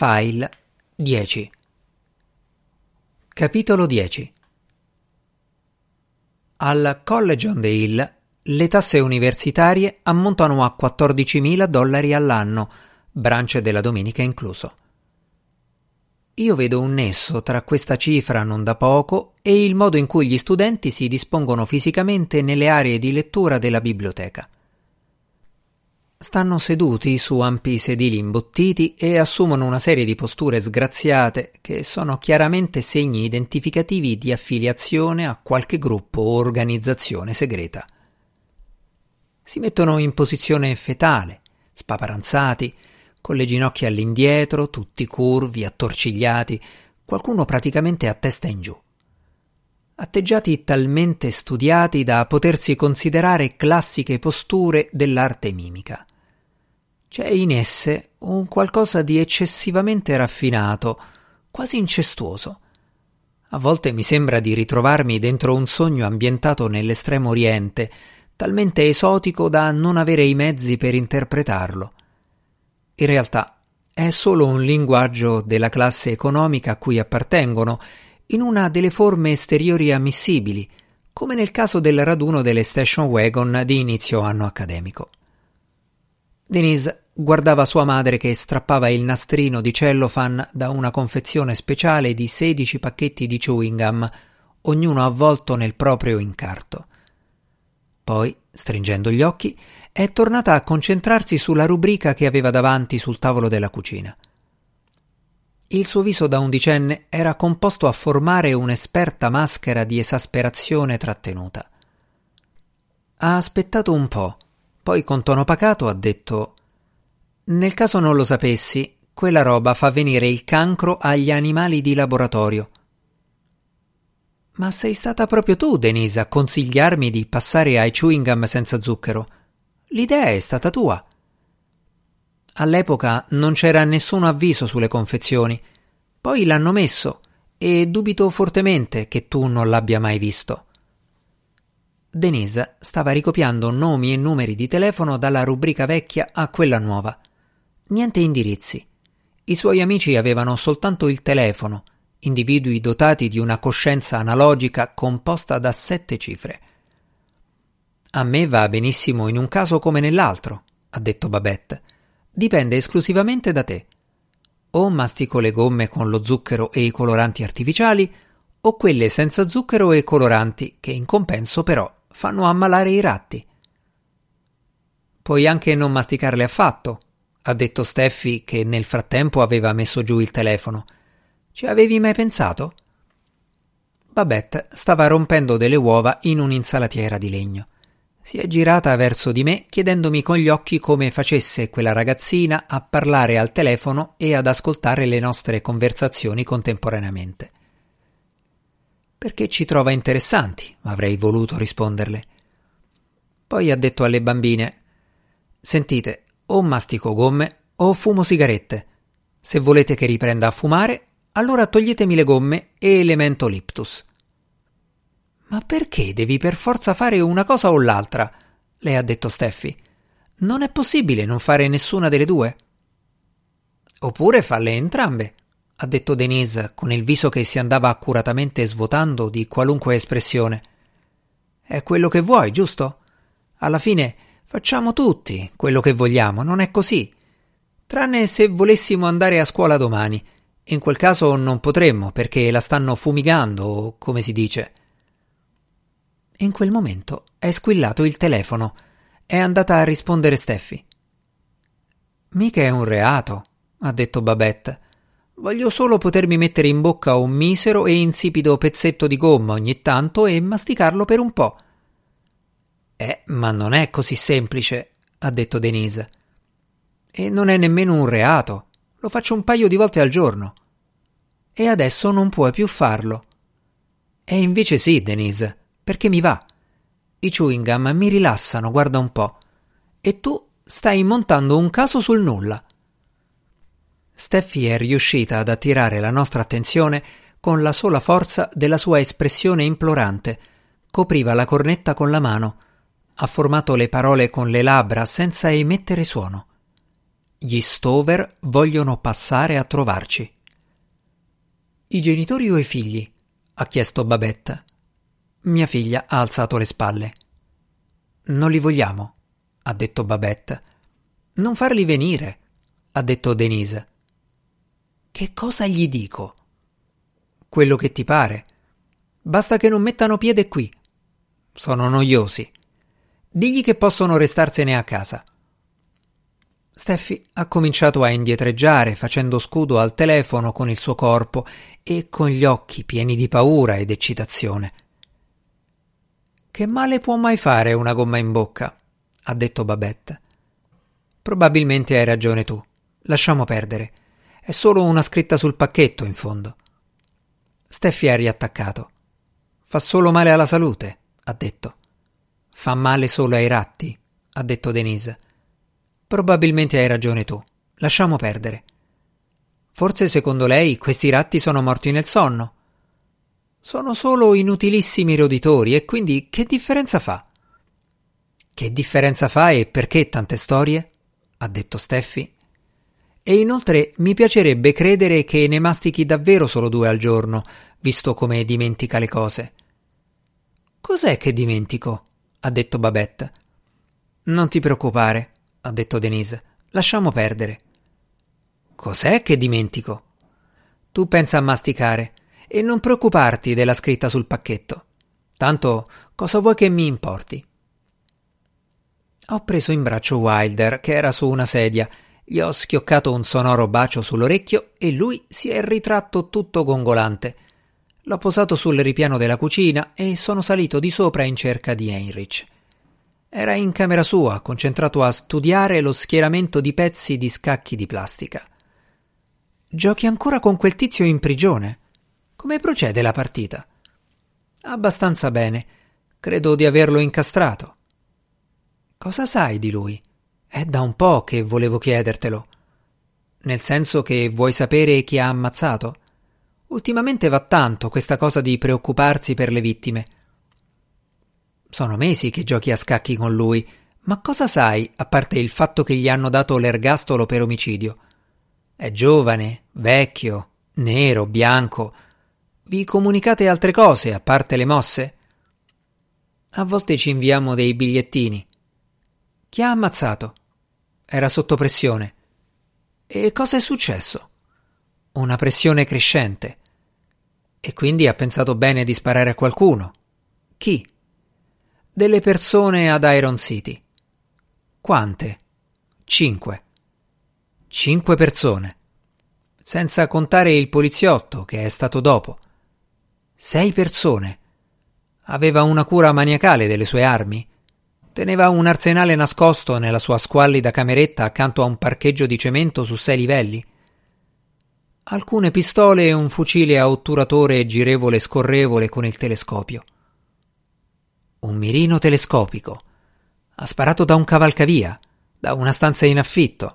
File 10 Capitolo 10 Al College on the Hill le tasse universitarie ammontano a 14.000 dollari all'anno, branche della domenica incluso. Io vedo un nesso tra questa cifra non da poco e il modo in cui gli studenti si dispongono fisicamente nelle aree di lettura della biblioteca. Stanno seduti su ampi sedili imbottiti e assumono una serie di posture sgraziate che sono chiaramente segni identificativi di affiliazione a qualche gruppo o organizzazione segreta. Si mettono in posizione fetale, spaparanzati, con le ginocchia all'indietro, tutti curvi, attorcigliati, qualcuno praticamente a testa in giù atteggiati talmente studiati da potersi considerare classiche posture dell'arte mimica. C'è in esse un qualcosa di eccessivamente raffinato, quasi incestuoso. A volte mi sembra di ritrovarmi dentro un sogno ambientato nell'estremo oriente, talmente esotico da non avere i mezzi per interpretarlo. In realtà è solo un linguaggio della classe economica a cui appartengono in una delle forme esteriori ammissibili, come nel caso del raduno delle station wagon di inizio anno accademico. Denise guardava sua madre che strappava il nastrino di cellofan da una confezione speciale di sedici pacchetti di chewing gum, ognuno avvolto nel proprio incarto. Poi, stringendo gli occhi, è tornata a concentrarsi sulla rubrica che aveva davanti sul tavolo della cucina. Il suo viso da undicenne era composto a formare un'esperta maschera di esasperazione trattenuta. Ha aspettato un po', poi con tono pacato ha detto Nel caso non lo sapessi, quella roba fa venire il cancro agli animali di laboratorio. Ma sei stata proprio tu, Denise, a consigliarmi di passare ai chewing gum senza zucchero. L'idea è stata tua. All'epoca non c'era nessun avviso sulle confezioni. Poi l'hanno messo e dubito fortemente che tu non l'abbia mai visto. Denise stava ricopiando nomi e numeri di telefono dalla rubrica vecchia a quella nuova. Niente indirizzi. I suoi amici avevano soltanto il telefono, individui dotati di una coscienza analogica composta da sette cifre. A me va benissimo in un caso come nell'altro, ha detto Babette dipende esclusivamente da te. O mastico le gomme con lo zucchero e i coloranti artificiali, o quelle senza zucchero e coloranti, che in compenso però fanno ammalare i ratti. Puoi anche non masticarle affatto, ha detto Steffi che nel frattempo aveva messo giù il telefono. Ci avevi mai pensato? Babette stava rompendo delle uova in un'insalatiera di legno. Si è girata verso di me chiedendomi con gli occhi come facesse quella ragazzina a parlare al telefono e ad ascoltare le nostre conversazioni contemporaneamente. Perché ci trova interessanti, avrei voluto risponderle. Poi ha detto alle bambine Sentite, o mastico gomme o fumo sigarette. Se volete che riprenda a fumare, allora toglietemi le gomme e elemento liptus. Ma perché devi per forza fare una cosa o l'altra? le ha detto Steffi. Non è possibile non fare nessuna delle due. Oppure falle entrambe, ha detto Denise con il viso che si andava accuratamente svuotando di qualunque espressione. È quello che vuoi, giusto? Alla fine facciamo tutti quello che vogliamo, non è così? Tranne se volessimo andare a scuola domani. In quel caso non potremmo perché la stanno fumigando, come si dice. In quel momento è squillato il telefono. È andata a rispondere Steffi. Mica è un reato, ha detto Babette. Voglio solo potermi mettere in bocca un misero e insipido pezzetto di gomma ogni tanto e masticarlo per un po'. Eh, ma non è così semplice, ha detto Denise. E non è nemmeno un reato. Lo faccio un paio di volte al giorno. E adesso non puoi più farlo. E invece sì, Denise perché mi va. I chewing gum mi rilassano, guarda un po'. E tu stai montando un caso sul nulla. Steffi è riuscita ad attirare la nostra attenzione con la sola forza della sua espressione implorante. Copriva la cornetta con la mano. Ha formato le parole con le labbra senza emettere suono. Gli Stover vogliono passare a trovarci. I genitori o i figli? ha chiesto Babette. Mia figlia ha alzato le spalle. Non li vogliamo, ha detto Babette. Non farli venire, ha detto Denise. Che cosa gli dico? Quello che ti pare. Basta che non mettano piede qui. Sono noiosi. Digli che possono restarsene a casa. Steffi ha cominciato a indietreggiare, facendo scudo al telefono con il suo corpo e con gli occhi pieni di paura ed eccitazione. Che male può mai fare una gomma in bocca? ha detto Babette. Probabilmente hai ragione tu. Lasciamo perdere. È solo una scritta sul pacchetto, in fondo. Steffi ha riattaccato. Fa solo male alla salute, ha detto. Fa male solo ai ratti, ha detto Denise. Probabilmente hai ragione tu. Lasciamo perdere. Forse secondo lei questi ratti sono morti nel sonno. Sono solo inutilissimi roditori e quindi che differenza fa? Che differenza fa e perché tante storie? ha detto Steffi. E inoltre mi piacerebbe credere che ne mastichi davvero solo due al giorno, visto come dimentica le cose. Cos'è che dimentico? ha detto Babette. Non ti preoccupare, ha detto Denise. Lasciamo perdere. Cos'è che dimentico? Tu pensa a masticare e non preoccuparti della scritta sul pacchetto. Tanto cosa vuoi che mi importi? Ho preso in braccio Wilder, che era su una sedia, gli ho schioccato un sonoro bacio sull'orecchio e lui si è ritratto tutto gongolante. L'ho posato sul ripiano della cucina e sono salito di sopra in cerca di Heinrich. Era in camera sua, concentrato a studiare lo schieramento di pezzi di scacchi di plastica. Giochi ancora con quel tizio in prigione? Come procede la partita? Abbastanza bene. Credo di averlo incastrato. Cosa sai di lui? È da un po' che volevo chiedertelo. Nel senso che vuoi sapere chi ha ammazzato? Ultimamente va tanto questa cosa di preoccuparsi per le vittime. Sono mesi che giochi a scacchi con lui, ma cosa sai, a parte il fatto che gli hanno dato l'ergastolo per omicidio? È giovane, vecchio, nero, bianco, vi comunicate altre cose a parte le mosse? A volte ci inviamo dei bigliettini. Chi ha ammazzato? Era sotto pressione. E cosa è successo? Una pressione crescente. E quindi ha pensato bene di sparare a qualcuno. Chi? Delle persone ad Iron City. Quante? Cinque. Cinque persone. Senza contare il poliziotto che è stato dopo. Sei persone. Aveva una cura maniacale delle sue armi. Teneva un arsenale nascosto nella sua squallida cameretta accanto a un parcheggio di cemento su sei livelli. Alcune pistole e un fucile a otturatore girevole e scorrevole con il telescopio. Un mirino telescopico. Ha sparato da un cavalcavia, da una stanza in affitto.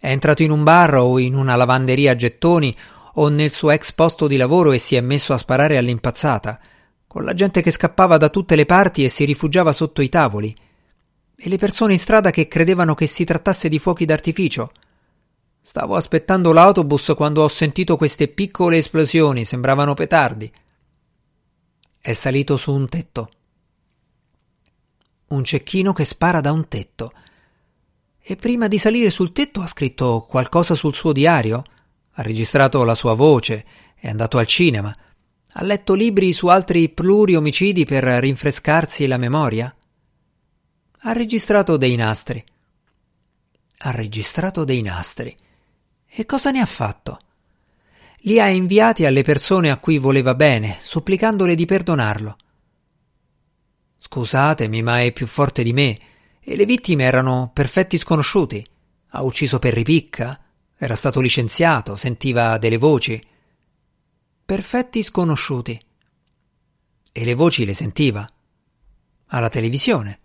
È entrato in un bar o in una lavanderia a gettoni o nel suo ex posto di lavoro e si è messo a sparare all'impazzata, con la gente che scappava da tutte le parti e si rifugiava sotto i tavoli, e le persone in strada che credevano che si trattasse di fuochi d'artificio. Stavo aspettando l'autobus quando ho sentito queste piccole esplosioni, sembravano petardi. È salito su un tetto. Un cecchino che spara da un tetto. E prima di salire sul tetto ha scritto qualcosa sul suo diario? ha registrato la sua voce, è andato al cinema, ha letto libri su altri pluriomicidi per rinfrescarsi la memoria. Ha registrato dei nastri. Ha registrato dei nastri. E cosa ne ha fatto? Li ha inviati alle persone a cui voleva bene, supplicandole di perdonarlo. Scusatemi, ma è più forte di me, e le vittime erano perfetti sconosciuti. Ha ucciso per ripicca, era stato licenziato, sentiva delle voci. Perfetti sconosciuti. E le voci le sentiva. Alla televisione.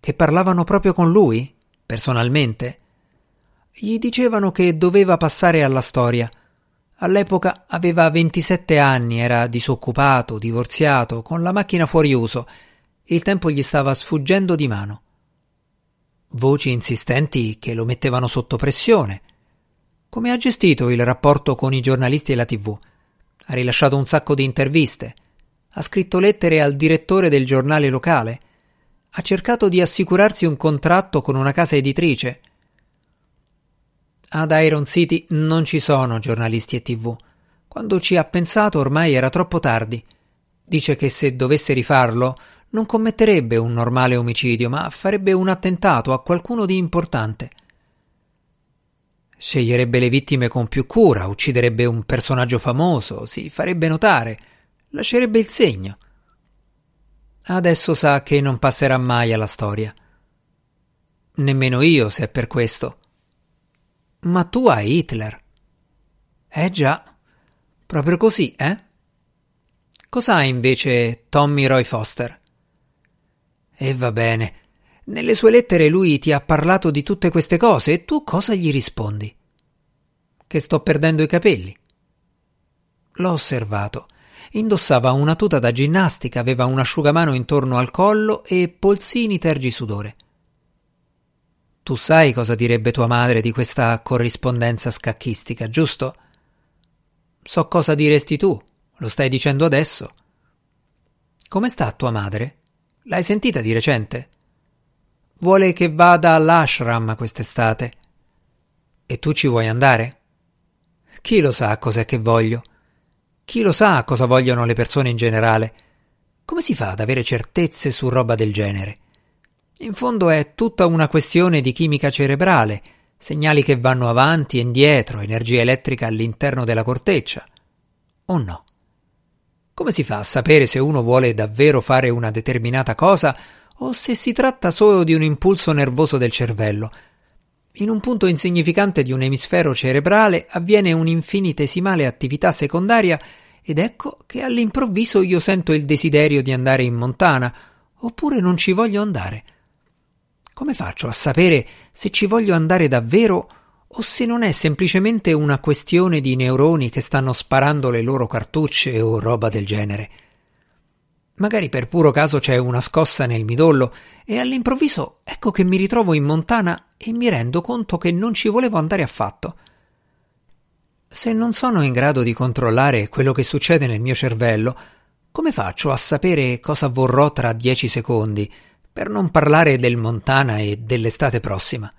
Che parlavano proprio con lui, personalmente. Gli dicevano che doveva passare alla storia. All'epoca aveva 27 anni, era disoccupato, divorziato, con la macchina fuori uso. Il tempo gli stava sfuggendo di mano. voci insistenti che lo mettevano sotto pressione. Come ha gestito il rapporto con i giornalisti e la TV? Ha rilasciato un sacco di interviste, ha scritto lettere al direttore del giornale locale, ha cercato di assicurarsi un contratto con una casa editrice. Ad Iron City non ci sono giornalisti e TV. Quando ci ha pensato ormai era troppo tardi. Dice che se dovesse rifarlo non commetterebbe un normale omicidio, ma farebbe un attentato a qualcuno di importante. Sceglierebbe le vittime con più cura, ucciderebbe un personaggio famoso, si farebbe notare, lascerebbe il segno. Adesso sa che non passerà mai alla storia. Nemmeno io, se è per questo. Ma tu hai Hitler. Eh già, proprio così, eh? Cos'ha invece Tommy Roy Foster? E va bene. Nelle sue lettere lui ti ha parlato di tutte queste cose e tu cosa gli rispondi? Che sto perdendo i capelli. L'ho osservato. Indossava una tuta da ginnastica, aveva un asciugamano intorno al collo e polsini tergisudore. Tu sai cosa direbbe tua madre di questa corrispondenza scacchistica, giusto? So cosa diresti tu, lo stai dicendo adesso. Come sta tua madre? L'hai sentita di recente? Vuole che vada all'ashram quest'estate. E tu ci vuoi andare? Chi lo sa cos'è che voglio? Chi lo sa cosa vogliono le persone in generale? Come si fa ad avere certezze su roba del genere? In fondo è tutta una questione di chimica cerebrale, segnali che vanno avanti e indietro, energia elettrica all'interno della corteccia. O no? Come si fa a sapere se uno vuole davvero fare una determinata cosa o se si tratta solo di un impulso nervoso del cervello? In un punto insignificante di un emisfero cerebrale avviene un'infinitesimale attività secondaria ed ecco che all'improvviso io sento il desiderio di andare in montana, oppure non ci voglio andare. Come faccio a sapere se ci voglio andare davvero o se non è semplicemente una questione di neuroni che stanno sparando le loro cartucce o roba del genere? Magari per puro caso c'è una scossa nel midollo e all'improvviso ecco che mi ritrovo in montana e mi rendo conto che non ci volevo andare affatto. Se non sono in grado di controllare quello che succede nel mio cervello, come faccio a sapere cosa vorrò tra dieci secondi, per non parlare del Montana e dell'estate prossima?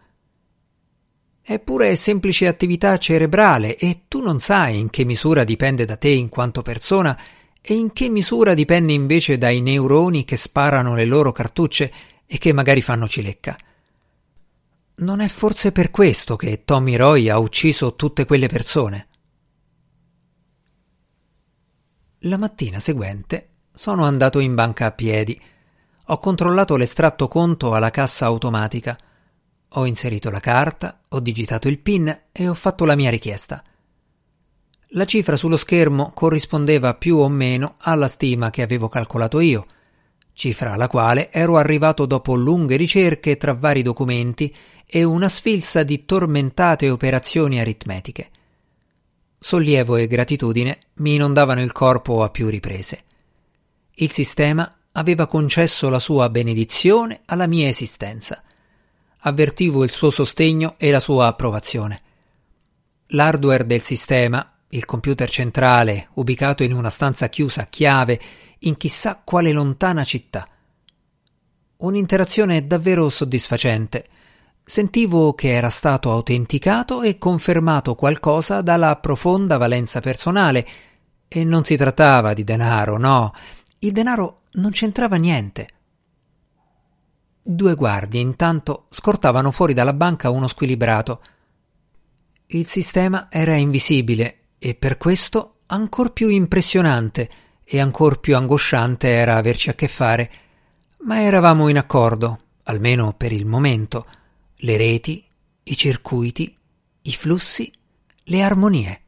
È pure semplice attività cerebrale e tu non sai in che misura dipende da te in quanto persona e in che misura dipende invece dai neuroni che sparano le loro cartucce e che magari fanno cilecca. Non è forse per questo che Tommy Roy ha ucciso tutte quelle persone? La mattina seguente sono andato in banca a piedi. Ho controllato l'estratto conto alla cassa automatica. Ho inserito la carta, ho digitato il PIN e ho fatto la mia richiesta. La cifra sullo schermo corrispondeva più o meno alla stima che avevo calcolato io – cifra alla quale ero arrivato dopo lunghe ricerche tra vari documenti e una sfilza di tormentate operazioni aritmetiche. Sollievo e gratitudine mi inondavano il corpo a più riprese. Il sistema aveva concesso la sua benedizione alla mia esistenza. Avvertivo il suo sostegno e la sua approvazione. L'hardware del sistema, il computer centrale, ubicato in una stanza chiusa a chiave in chissà quale lontana città. Un'interazione davvero soddisfacente. Sentivo che era stato autenticato e confermato qualcosa dalla profonda valenza personale, e non si trattava di denaro, no, il denaro non c'entrava niente. Due guardie intanto scortavano fuori dalla banca uno squilibrato. Il sistema era invisibile e per questo ancor più impressionante e ancor più angosciante era averci a che fare, ma eravamo in accordo, almeno per il momento, le reti, i circuiti, i flussi, le armonie.